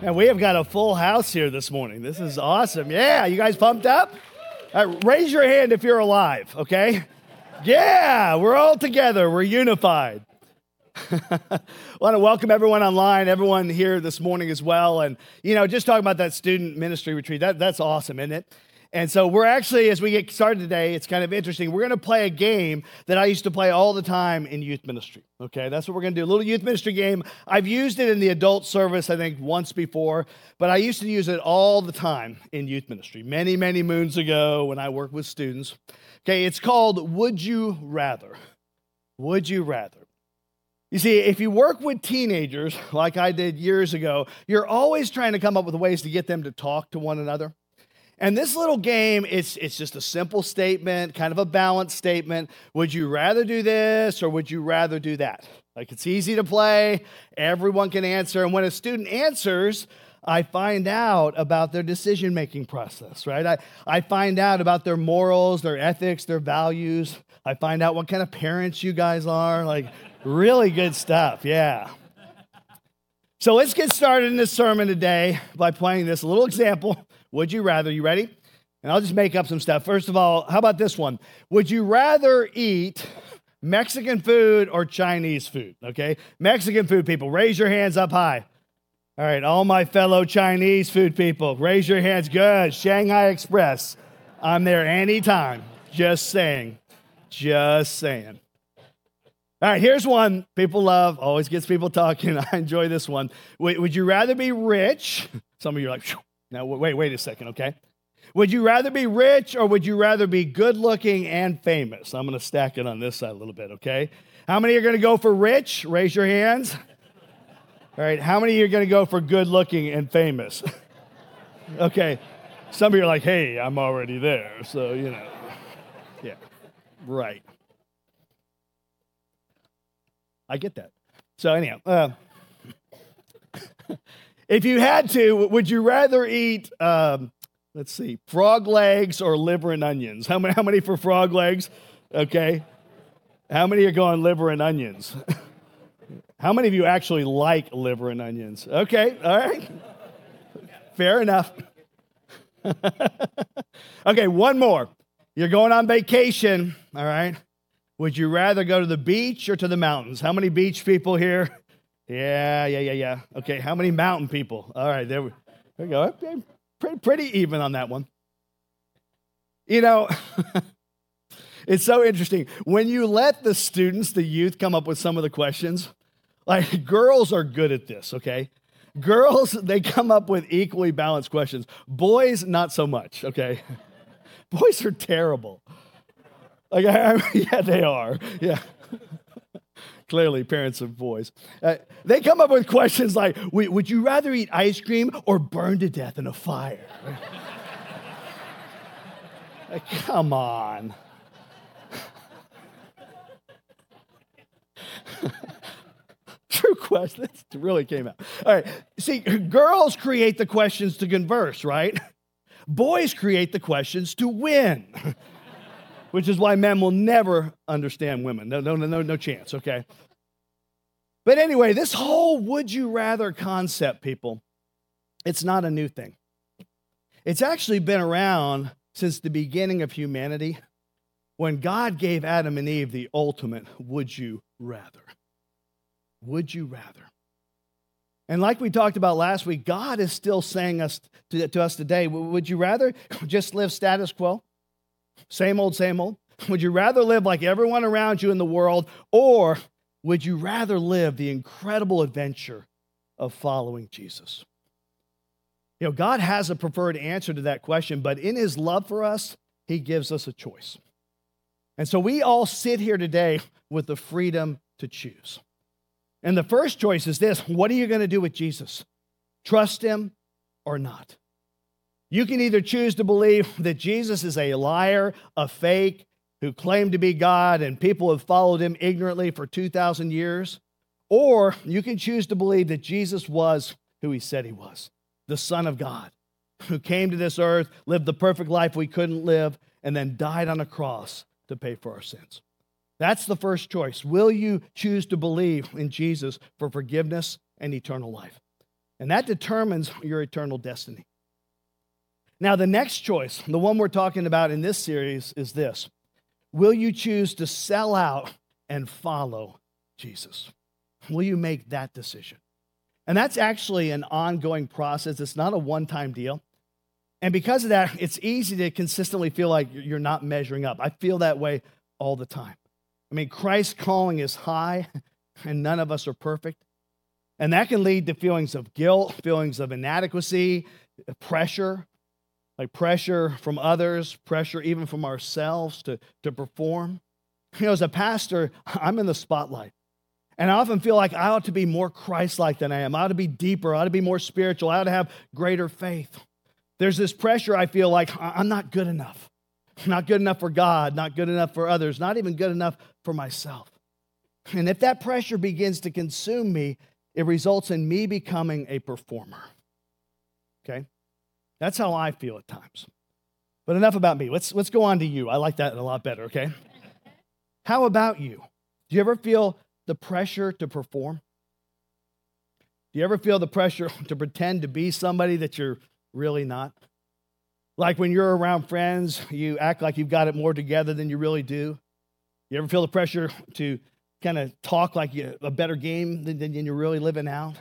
And we have got a full house here this morning. This is awesome. Yeah, you guys pumped up? Uh, raise your hand if you're alive, okay? Yeah, we're all together. We're unified. I want to welcome everyone online, everyone here this morning as well. And, you know, just talking about that student ministry retreat, that, that's awesome, isn't it? And so we're actually, as we get started today, it's kind of interesting. We're going to play a game that I used to play all the time in youth ministry. Okay, that's what we're going to do. A little youth ministry game. I've used it in the adult service, I think, once before, but I used to use it all the time in youth ministry, many, many moons ago when I worked with students. Okay, it's called Would You Rather? Would You Rather? You see, if you work with teenagers like I did years ago, you're always trying to come up with ways to get them to talk to one another. And this little game, it's, it's just a simple statement, kind of a balanced statement. Would you rather do this or would you rather do that? Like it's easy to play, everyone can answer. And when a student answers, I find out about their decision making process, right? I, I find out about their morals, their ethics, their values. I find out what kind of parents you guys are. Like, really good stuff, yeah. So let's get started in this sermon today by playing this little example would you rather, you ready? And I'll just make up some stuff. First of all, how about this one? Would you rather eat Mexican food or Chinese food? Okay. Mexican food people, raise your hands up high. All right, all my fellow Chinese food people, raise your hands. Good. Shanghai Express. I'm there anytime. Just saying. Just saying. All right, here's one people love, always gets people talking. I enjoy this one. Would you rather be rich? Some of you are like, now, wait, wait a second, okay? Would you rather be rich or would you rather be good looking and famous? I'm going to stack it on this side a little bit, okay? How many are going to go for rich? Raise your hands. All right, how many are going to go for good looking and famous? okay, some of you are like, hey, I'm already there, so, you know. Yeah, right. I get that. So, anyhow, uh, if you had to, would you rather eat, um, let's see, frog legs or liver and onions? How many, how many for frog legs? Okay. How many are going liver and onions? how many of you actually like liver and onions? Okay, all right. Fair enough. okay, one more. You're going on vacation, all right? Would you rather go to the beach or to the mountains? How many beach people here? Yeah, yeah, yeah, yeah. Okay, how many mountain people? All right, there we, there we go. Pretty, pretty even on that one. You know, it's so interesting. When you let the students, the youth, come up with some of the questions, like girls are good at this, okay? Girls, they come up with equally balanced questions. Boys, not so much, okay? Boys are terrible. Like, I, yeah, they are. Yeah clearly parents of boys. Uh, they come up with questions like Would you rather eat ice cream or burn to death in a fire? like, come on. True question. That really came out. All right. See, girls create the questions to converse, right? Boys create the questions to win which is why men will never understand women. No, no, no, no chance, okay? But anyway, this whole would you rather concept, people, it's not a new thing. It's actually been around since the beginning of humanity when God gave Adam and Eve the ultimate would you rather. Would you rather? And like we talked about last week, God is still saying us to, to us today, would you rather just live status quo? Same old, same old. Would you rather live like everyone around you in the world, or would you rather live the incredible adventure of following Jesus? You know, God has a preferred answer to that question, but in his love for us, he gives us a choice. And so we all sit here today with the freedom to choose. And the first choice is this what are you going to do with Jesus? Trust him or not? You can either choose to believe that Jesus is a liar, a fake, who claimed to be God, and people have followed him ignorantly for 2,000 years. Or you can choose to believe that Jesus was who he said he was the Son of God, who came to this earth, lived the perfect life we couldn't live, and then died on a cross to pay for our sins. That's the first choice. Will you choose to believe in Jesus for forgiveness and eternal life? And that determines your eternal destiny. Now, the next choice, the one we're talking about in this series, is this Will you choose to sell out and follow Jesus? Will you make that decision? And that's actually an ongoing process. It's not a one time deal. And because of that, it's easy to consistently feel like you're not measuring up. I feel that way all the time. I mean, Christ's calling is high, and none of us are perfect. And that can lead to feelings of guilt, feelings of inadequacy, pressure, like pressure from others, pressure even from ourselves to, to perform. You know, as a pastor, I'm in the spotlight. And I often feel like I ought to be more Christ like than I am. I ought to be deeper. I ought to be more spiritual. I ought to have greater faith. There's this pressure I feel like I'm not good enough. Not good enough for God, not good enough for others, not even good enough for myself. And if that pressure begins to consume me, it results in me becoming a performer. Okay? That's how I feel at times. But enough about me. Let's, let's go on to you. I like that a lot better, okay? How about you? Do you ever feel the pressure to perform? Do you ever feel the pressure to pretend to be somebody that you're really not? Like when you're around friends, you act like you've got it more together than you really do. You ever feel the pressure to kind of talk like you a better game than, than you're really living out?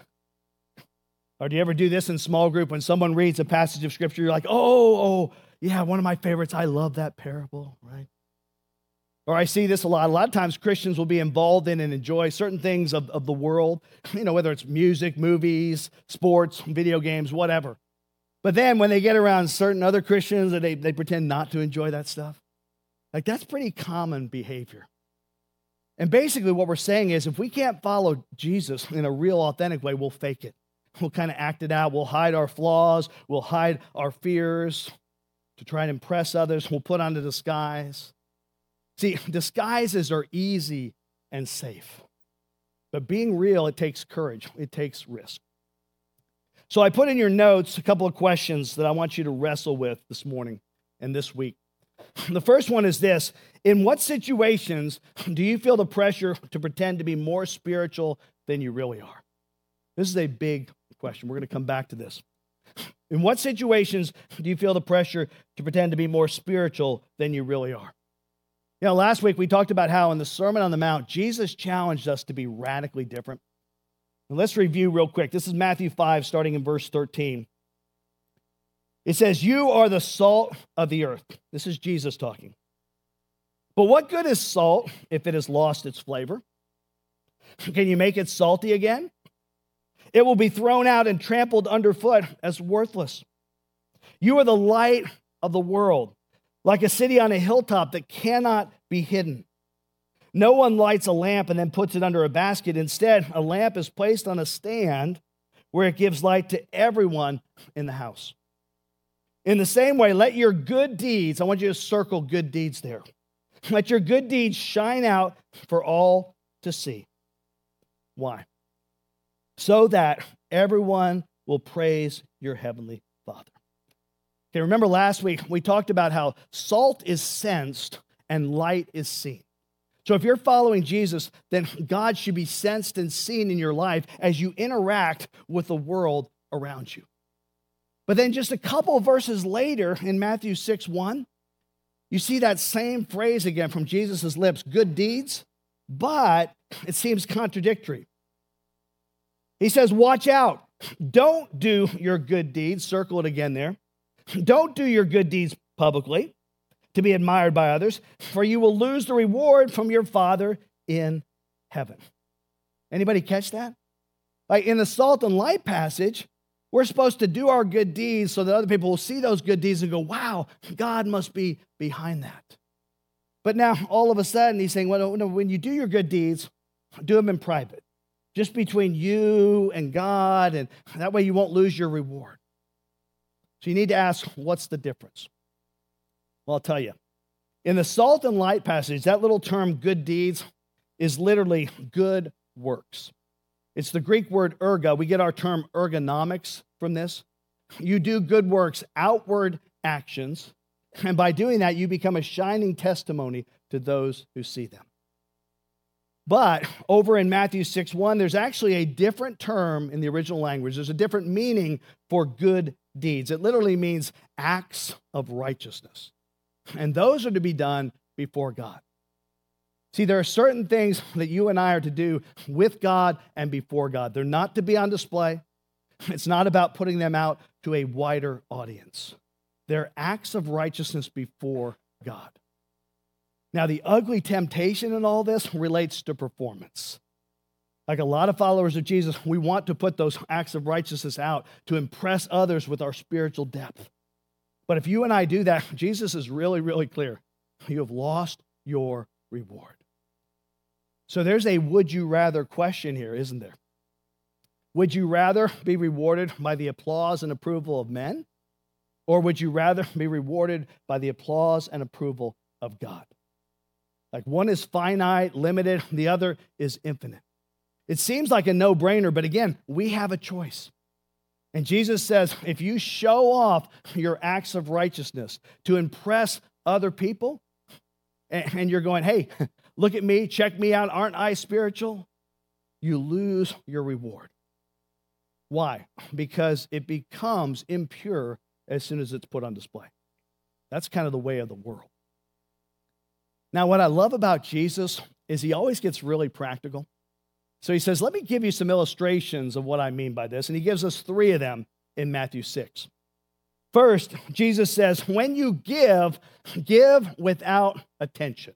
Or do you ever do this in small group when someone reads a passage of scripture, you're like, oh, oh, yeah, one of my favorites. I love that parable, right? Or I see this a lot. A lot of times Christians will be involved in and enjoy certain things of, of the world, you know, whether it's music, movies, sports, video games, whatever. But then when they get around certain other Christians, they, they pretend not to enjoy that stuff. Like that's pretty common behavior. And basically, what we're saying is if we can't follow Jesus in a real, authentic way, we'll fake it. We'll kind of act it out. We'll hide our flaws. We'll hide our fears to try and impress others. We'll put on a disguise. See, disguises are easy and safe. But being real, it takes courage, it takes risk. So I put in your notes a couple of questions that I want you to wrestle with this morning and this week. The first one is this In what situations do you feel the pressure to pretend to be more spiritual than you really are? This is a big question. We're going to come back to this. In what situations do you feel the pressure to pretend to be more spiritual than you really are? You know, last week we talked about how in the Sermon on the Mount, Jesus challenged us to be radically different. And let's review real quick. This is Matthew 5, starting in verse 13. It says, You are the salt of the earth. This is Jesus talking. But what good is salt if it has lost its flavor? Can you make it salty again? It will be thrown out and trampled underfoot as worthless. You are the light of the world, like a city on a hilltop that cannot be hidden. No one lights a lamp and then puts it under a basket. Instead, a lamp is placed on a stand where it gives light to everyone in the house. In the same way, let your good deeds, I want you to circle good deeds there. Let your good deeds shine out for all to see. Why? So that everyone will praise your heavenly Father. Okay, remember last week we talked about how salt is sensed and light is seen. So if you're following Jesus, then God should be sensed and seen in your life as you interact with the world around you. But then just a couple verses later in Matthew 6 1, you see that same phrase again from Jesus' lips good deeds, but it seems contradictory. He says, Watch out. Don't do your good deeds. Circle it again there. Don't do your good deeds publicly to be admired by others, for you will lose the reward from your Father in heaven. Anybody catch that? Like in the salt and light passage, we're supposed to do our good deeds so that other people will see those good deeds and go, wow, God must be behind that. But now all of a sudden he's saying, well, when you do your good deeds, do them in private just between you and God, and that way you won't lose your reward. So you need to ask, what's the difference? Well, I'll tell you. In the salt and light passage, that little term good deeds is literally good works. It's the Greek word erga. We get our term ergonomics from this. You do good works, outward actions, and by doing that, you become a shining testimony to those who see them. But over in Matthew 6 1, there's actually a different term in the original language. There's a different meaning for good deeds. It literally means acts of righteousness. And those are to be done before God. See, there are certain things that you and I are to do with God and before God. They're not to be on display. It's not about putting them out to a wider audience. They're acts of righteousness before God. Now, the ugly temptation in all this relates to performance. Like a lot of followers of Jesus, we want to put those acts of righteousness out to impress others with our spiritual depth. But if you and I do that, Jesus is really, really clear. You have lost your reward. So there's a would you rather question here, isn't there? Would you rather be rewarded by the applause and approval of men? Or would you rather be rewarded by the applause and approval of God? Like one is finite, limited, the other is infinite. It seems like a no brainer, but again, we have a choice. And Jesus says if you show off your acts of righteousness to impress other people, and you're going, hey, look at me, check me out, aren't I spiritual? You lose your reward. Why? Because it becomes impure as soon as it's put on display. That's kind of the way of the world. Now, what I love about Jesus is he always gets really practical. So he says, Let me give you some illustrations of what I mean by this. And he gives us three of them in Matthew 6. First, Jesus says, When you give, give without attention.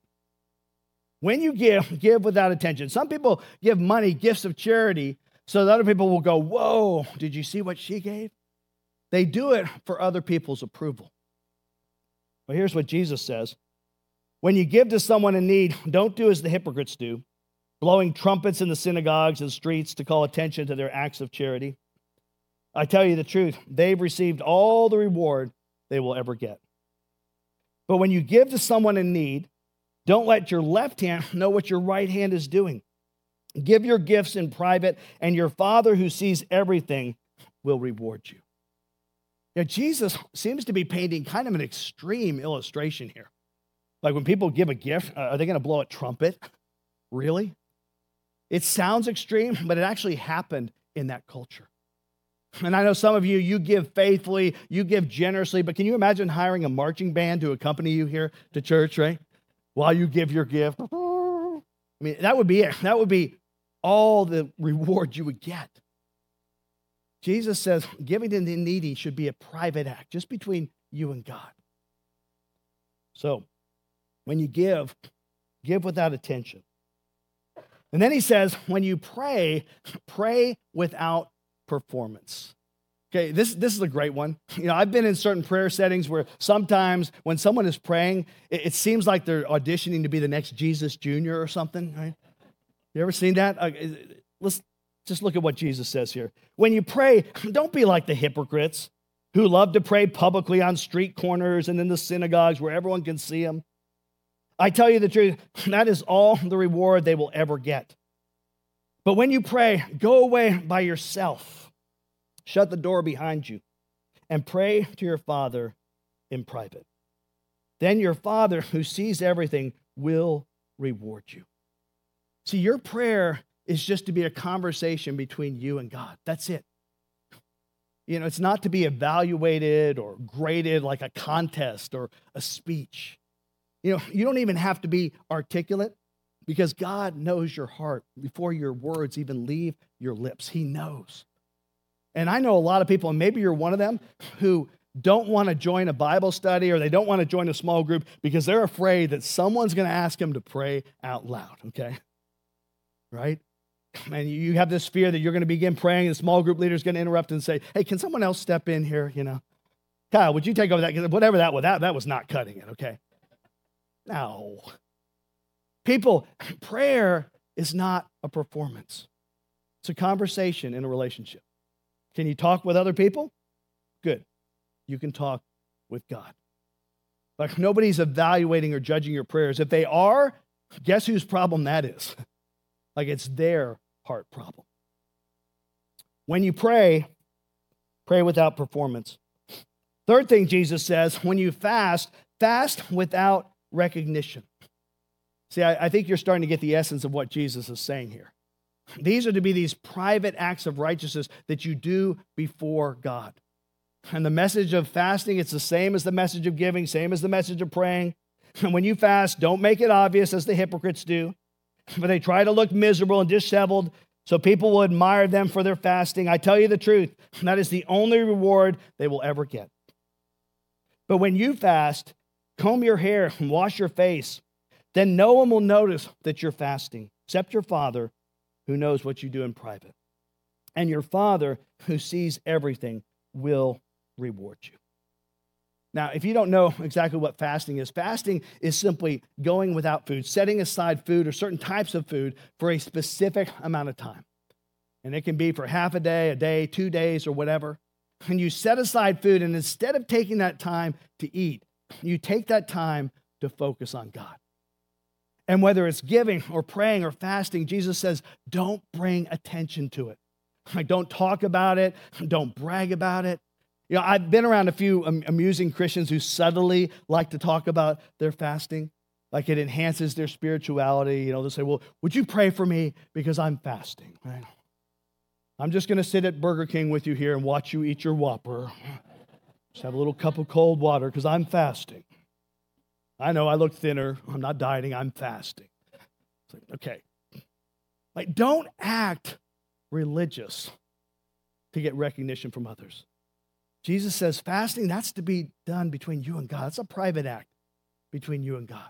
When you give, give without attention. Some people give money, gifts of charity, so that other people will go, Whoa, did you see what she gave? They do it for other people's approval. But here's what Jesus says When you give to someone in need, don't do as the hypocrites do, blowing trumpets in the synagogues and streets to call attention to their acts of charity. I tell you the truth, they've received all the reward they will ever get. But when you give to someone in need, don't let your left hand know what your right hand is doing. Give your gifts in private, and your Father who sees everything will reward you. Now, Jesus seems to be painting kind of an extreme illustration here. Like when people give a gift, uh, are they going to blow a trumpet? Really? It sounds extreme, but it actually happened in that culture. And I know some of you, you give faithfully, you give generously, but can you imagine hiring a marching band to accompany you here to church, right? While you give your gift. I mean, that would be it. That would be all the reward you would get. Jesus says giving to the needy should be a private act, just between you and God. So, when you give, give without attention. And then he says, when you pray, pray without performance. Okay, this, this is a great one. You know, I've been in certain prayer settings where sometimes when someone is praying, it, it seems like they're auditioning to be the next Jesus Jr. or something, right? You ever seen that? Uh, let's just look at what Jesus says here. When you pray, don't be like the hypocrites who love to pray publicly on street corners and in the synagogues where everyone can see them. I tell you the truth, that is all the reward they will ever get. But when you pray, go away by yourself, shut the door behind you, and pray to your Father in private. Then your Father, who sees everything, will reward you. See, your prayer is just to be a conversation between you and God. That's it. You know, it's not to be evaluated or graded like a contest or a speech. You know, you don't even have to be articulate because God knows your heart before your words even leave your lips. He knows. And I know a lot of people, and maybe you're one of them, who don't want to join a Bible study or they don't want to join a small group because they're afraid that someone's going to ask them to pray out loud, okay? Right? And you have this fear that you're going to begin praying, and the small group leader is going to interrupt and say, Hey, can someone else step in here? You know, Kyle, would you take over that? Whatever that was, that, that was not cutting it, okay? No. People, prayer is not a performance, it's a conversation in a relationship. Can you talk with other people? Good. you can talk with God. Like nobody's evaluating or judging your prayers. If they are, guess whose problem that is? Like it's their heart problem. When you pray, pray without performance. Third thing Jesus says when you fast, fast without recognition. See, I, I, think you're starting to get the essence of what Jesus is saying here. These are to be these private acts of righteousness that you do before God. And the message of fasting, it's the same as the message of giving, same as the message of praying. And when you fast, don't make it obvious as the hypocrites do, but they try to look miserable and disheveled so people will admire them for their fasting. I tell you the truth, that is the only reward they will ever get. But when you fast, comb your hair and wash your face, then no one will notice that you're fasting, except your Father who knows what you do in private. And your Father who sees everything will reward you. Now, if you don't know exactly what fasting is, fasting is simply going without food, setting aside food or certain types of food for a specific amount of time. And it can be for half a day, a day, two days, or whatever. And you set aside food, and instead of taking that time to eat, you take that time to focus on God. And whether it's giving or praying or fasting, Jesus says, don't bring attention to it. Like, don't talk about it, don't brag about it. You know, I've been around a few amusing Christians who subtly like to talk about their fasting, like it enhances their spirituality. You know, they'll say, Well, would you pray for me because I'm fasting? Right? I'm just going to sit at Burger King with you here and watch you eat your Whopper. Just have a little cup of cold water because I'm fasting. I know I look thinner. I'm not dieting, I'm fasting. Like, okay. Like, don't act religious to get recognition from others. Jesus says fasting, that's to be done between you and God. It's a private act between you and God.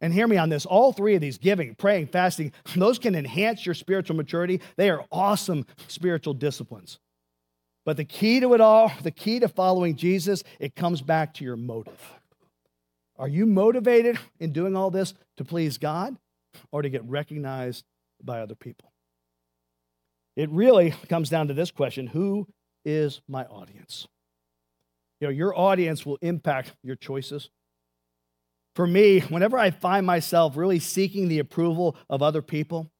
And hear me on this all three of these giving, praying, fasting those can enhance your spiritual maturity. They are awesome spiritual disciplines. But the key to it all, the key to following Jesus, it comes back to your motive. Are you motivated in doing all this to please God or to get recognized by other people? It really comes down to this question Who is my audience? You know, your audience will impact your choices. For me, whenever I find myself really seeking the approval of other people,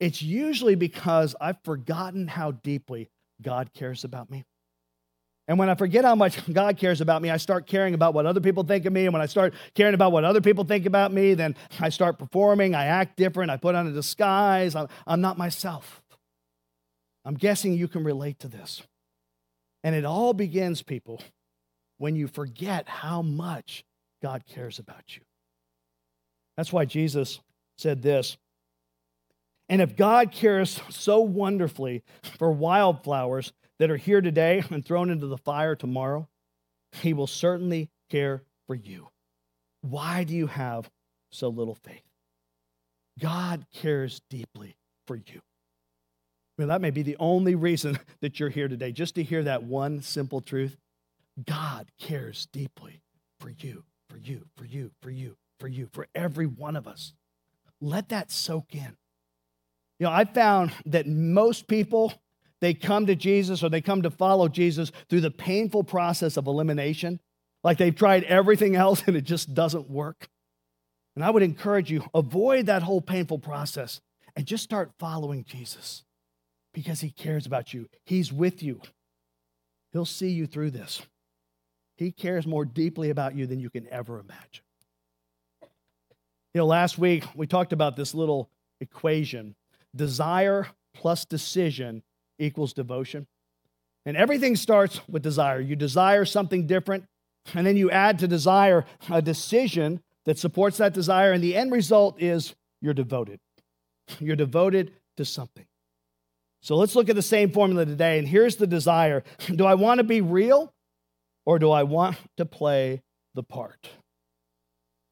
it's usually because I've forgotten how deeply God cares about me. And when I forget how much God cares about me, I start caring about what other people think of me. And when I start caring about what other people think about me, then I start performing. I act different. I put on a disguise. I'm, I'm not myself. I'm guessing you can relate to this. And it all begins, people, when you forget how much God cares about you. That's why Jesus said this. And if God cares so wonderfully for wildflowers, that are here today and thrown into the fire tomorrow, he will certainly care for you. Why do you have so little faith? God cares deeply for you. Mean, that may be the only reason that you're here today, just to hear that one simple truth. God cares deeply for you, for you, for you, for you, for you, for every one of us. Let that soak in. You know, I found that most people they come to Jesus or they come to follow Jesus through the painful process of elimination, like they've tried everything else and it just doesn't work. And I would encourage you, avoid that whole painful process and just start following Jesus because he cares about you. He's with you. He'll see you through this. He cares more deeply about you than you can ever imagine. You know, last week we talked about this little equation desire plus decision equals devotion. And everything starts with desire. You desire something different, and then you add to desire a decision that supports that desire, and the end result is you're devoted. You're devoted to something. So let's look at the same formula today. And here's the desire Do I want to be real or do I want to play the part?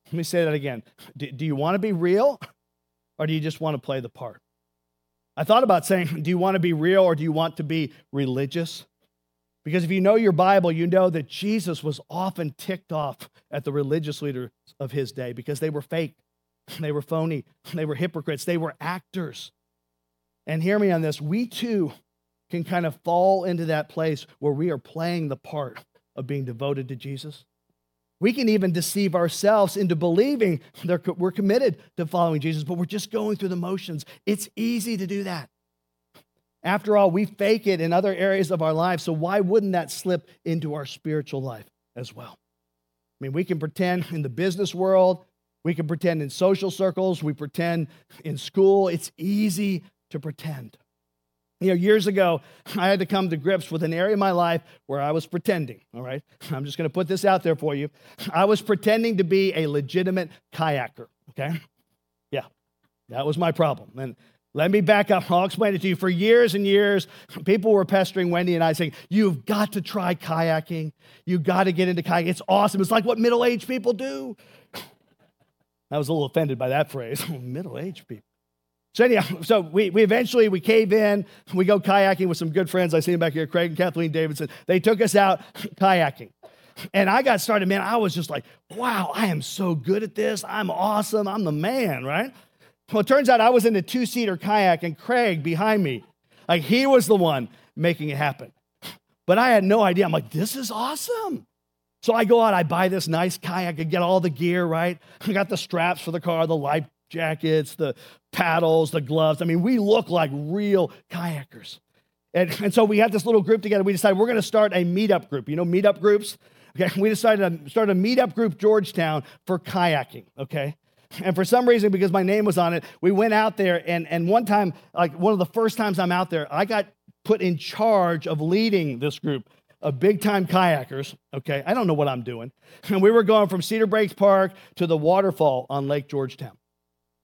Let me say that again. Do, do you want to be real or do you just want to play the part? I thought about saying, do you want to be real or do you want to be religious? Because if you know your Bible, you know that Jesus was often ticked off at the religious leaders of his day because they were fake, they were phony, they were hypocrites, they were actors. And hear me on this we too can kind of fall into that place where we are playing the part of being devoted to Jesus. We can even deceive ourselves into believing that we're committed to following Jesus, but we're just going through the motions. It's easy to do that. After all, we fake it in other areas of our lives, so why wouldn't that slip into our spiritual life as well? I mean, we can pretend in the business world, we can pretend in social circles, we pretend in school. It's easy to pretend. You know, years ago, I had to come to grips with an area of my life where I was pretending, all right? I'm just going to put this out there for you. I was pretending to be a legitimate kayaker, okay? Yeah, that was my problem. And let me back up. I'll explain it to you. For years and years, people were pestering Wendy and I saying, You've got to try kayaking. You've got to get into kayaking. It's awesome. It's like what middle aged people do. I was a little offended by that phrase middle aged people. So anyhow, so we, we eventually we cave in. We go kayaking with some good friends. I see them back here, Craig and Kathleen Davidson. They took us out kayaking. And I got started, man. I was just like, wow, I am so good at this. I'm awesome. I'm the man, right? Well, it turns out I was in a two seater kayak and Craig behind me. Like he was the one making it happen. But I had no idea. I'm like, this is awesome. So I go out, I buy this nice kayak, I get all the gear, right? I got the straps for the car, the life jackets, the paddles, the gloves. I mean, we look like real kayakers. And, and so we had this little group together. We decided we're going to start a meetup group. You know, meetup groups? Okay, we decided to start a meetup group, Georgetown, for kayaking, okay? And for some reason, because my name was on it, we went out there. And, and one time, like one of the first times I'm out there, I got put in charge of leading this group of big time kayakers. Okay, I don't know what I'm doing. And we were going from Cedar Breaks Park to the waterfall on Lake Georgetown.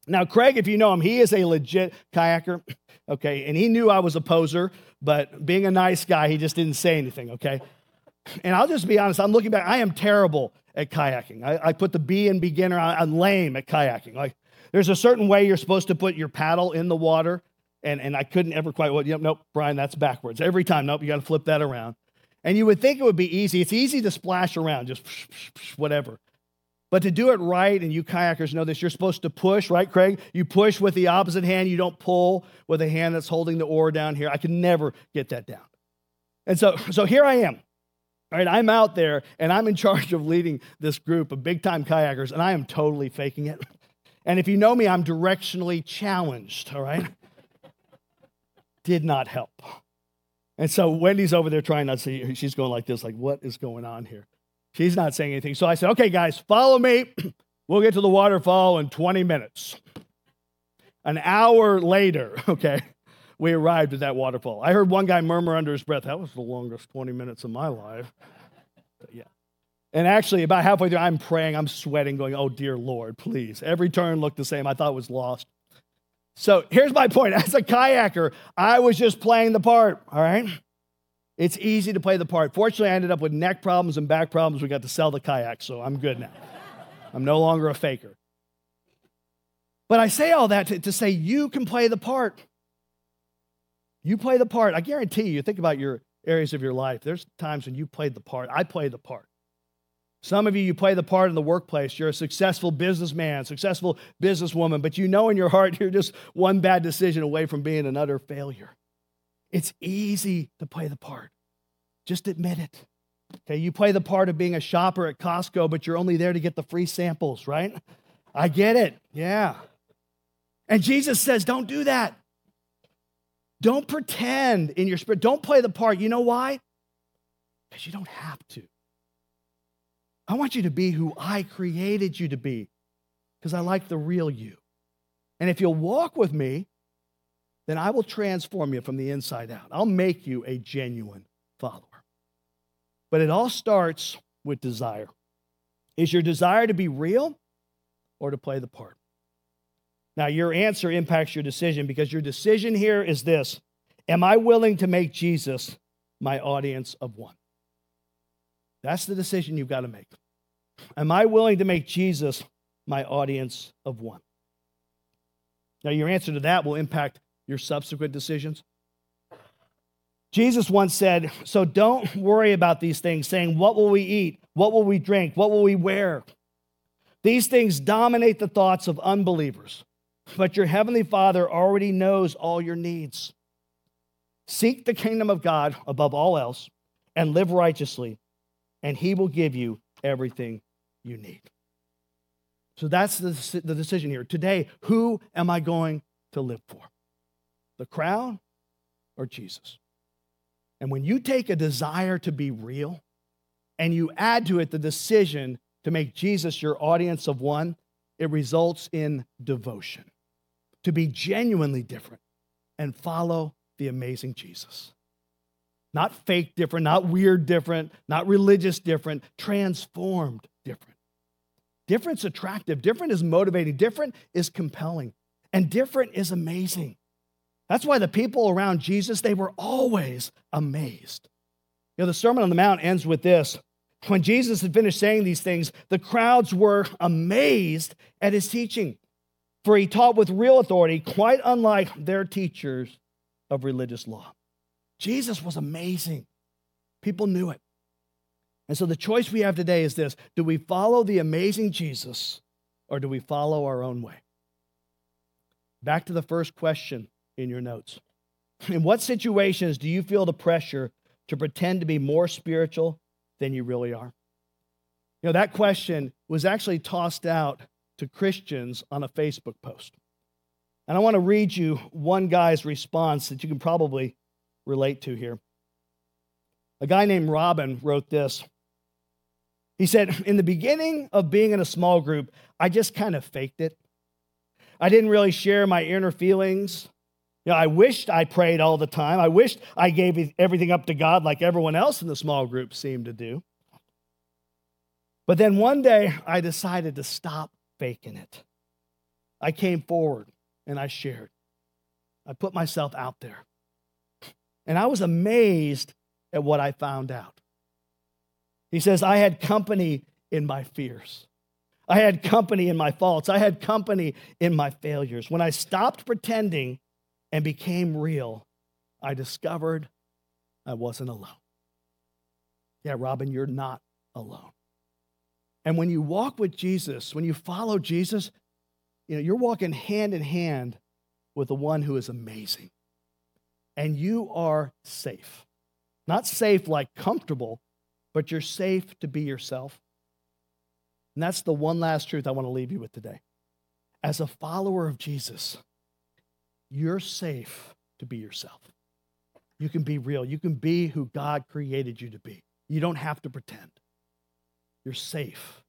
Now, Craig, if you know him, he is a legit kayaker, okay, and he knew I was a poser, but being a nice guy, he just didn't say anything, okay? And I'll just be honest, I'm looking back, I am terrible at kayaking. I, I put the B in beginner, I'm lame at kayaking. Like, there's a certain way you're supposed to put your paddle in the water, and, and I couldn't ever quite, well, yep, nope, Brian, that's backwards. Every time, nope, you got to flip that around. And you would think it would be easy. It's easy to splash around, just whatever. But to do it right, and you kayakers know this, you're supposed to push, right, Craig? You push with the opposite hand. You don't pull with the hand that's holding the oar down here. I can never get that down. And so, so here I am. All right, I'm out there and I'm in charge of leading this group of big time kayakers, and I am totally faking it. And if you know me, I'm directionally challenged, all right? Did not help. And so Wendy's over there trying not to see, she's going like this, like, what is going on here? She's not saying anything. So I said, okay, guys, follow me. We'll get to the waterfall in 20 minutes. An hour later, okay, we arrived at that waterfall. I heard one guy murmur under his breath, that was the longest 20 minutes of my life. But yeah. And actually, about halfway through, I'm praying, I'm sweating, going, oh, dear Lord, please. Every turn looked the same. I thought it was lost. So here's my point. As a kayaker, I was just playing the part, all right? It's easy to play the part. Fortunately, I ended up with neck problems and back problems. We got to sell the kayak, so I'm good now. I'm no longer a faker. But I say all that to, to, say you can play the part. You play the part. I guarantee you, think about your areas of your life. There's times when you played the part. I play the part. Some of you, you play the part in the workplace. You're a successful businessman, successful businesswoman, but you know in your heart you're just one bad decision away from being an utter failure. It's easy to play the part. Just admit it. Okay, you play the part of being a shopper at Costco, but you're only there to get the free samples, right? I get it. Yeah. And Jesus says, don't do that. Don't pretend in your spirit. Don't play the part. You know why? Because you don't have to. I want you to be who I created you to be because I like the real you. And if you'll walk with me, then I will transform you from the inside out. I'll make you a genuine follower. But it all starts with desire. Is your desire to be real or to play the part? Now, your answer impacts your decision because your decision here is this Am I willing to make Jesus my audience of one? That's the decision you've got to make. Am I willing to make Jesus my audience of one? Now, your answer to that will impact your subsequent decisions? Jesus once said, So don't worry about these things, saying, What will we eat? What will we drink? What will we wear? These things dominate the thoughts of unbelievers, but your heavenly Father already knows all your needs. Seek the kingdom of God above all else and live righteously, and he will give you everything you need. So that's the, the decision here. Today, who am I going to live for? The crowd or Jesus? And when you take a desire to be real and you add to it the decision to make Jesus your audience of one, it results in devotion. To be genuinely different and follow the amazing Jesus. Not fake different, not weird different, not religious different, transformed different. Different's attractive, different is motivating, different is compelling, and different is amazing. That's why the people around Jesus, they were always amazed. You know, the Sermon on the Mount ends with this. When Jesus had finished saying these things, the crowds were amazed at his teaching, for he taught with real authority, quite unlike their teachers of religious law. Jesus was amazing. People knew it. And so the choice we have today is this do we follow the amazing Jesus or do we follow our own way? Back to the first question in your notes. In what situations do you feel the pressure to pretend to be more spiritual than you really are? You know, that question was actually tossed out to Christians on a Facebook post. And I want to read you one guy's response that you can probably relate to here. A guy named Robin wrote this. He said, In the beginning of being in a small group, I just kind of faked it. I didn't really share my inner feelings. You know, I wished I prayed all the time. I wished I gave everything up to God like everyone else in the small group seemed to do. But then one day I decided to stop faking it. I came forward and I shared. I put myself out there. And I was amazed at what I found out. He says, I had company in my fears. I had company in my faults. I had company in my failures. When I stopped pretending and became real, I discovered I wasn't alone. Yeah, Robin, you're not alone. And when you walk with Jesus, when you follow Jesus, you know, you're walking hand in hand with the one who is amazing. And you are safe. Not safe like comfortable, but you're safe to be yourself. And that's the one last truth I want to leave you with today. As a follower of Jesus, you're safe to be yourself. You can be real. You can be who God created you to be. You don't have to pretend. You're safe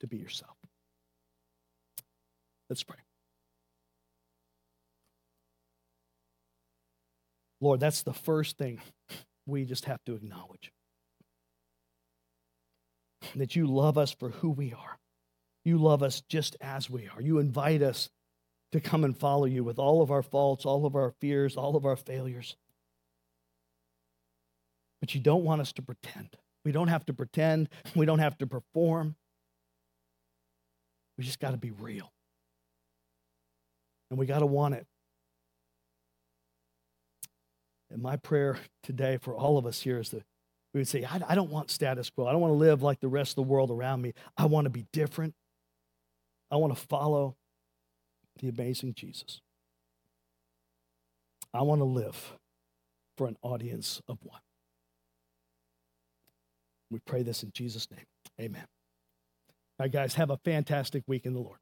to be yourself. Let's pray. Lord, that's the first thing we just have to acknowledge that you love us for who we are. You love us just as we are. You invite us to come and follow you with all of our faults, all of our fears, all of our failures. But you don't want us to pretend. We don't have to pretend. We don't have to perform. We just got to be real. And we got to want it. And my prayer today for all of us here is that we would say, I, I don't want status quo. I don't want to live like the rest of the world around me. I want to be different. I want to follow the amazing Jesus. I want to live for an audience of one. We pray this in Jesus' name. Amen. All right, guys, have a fantastic week in the Lord.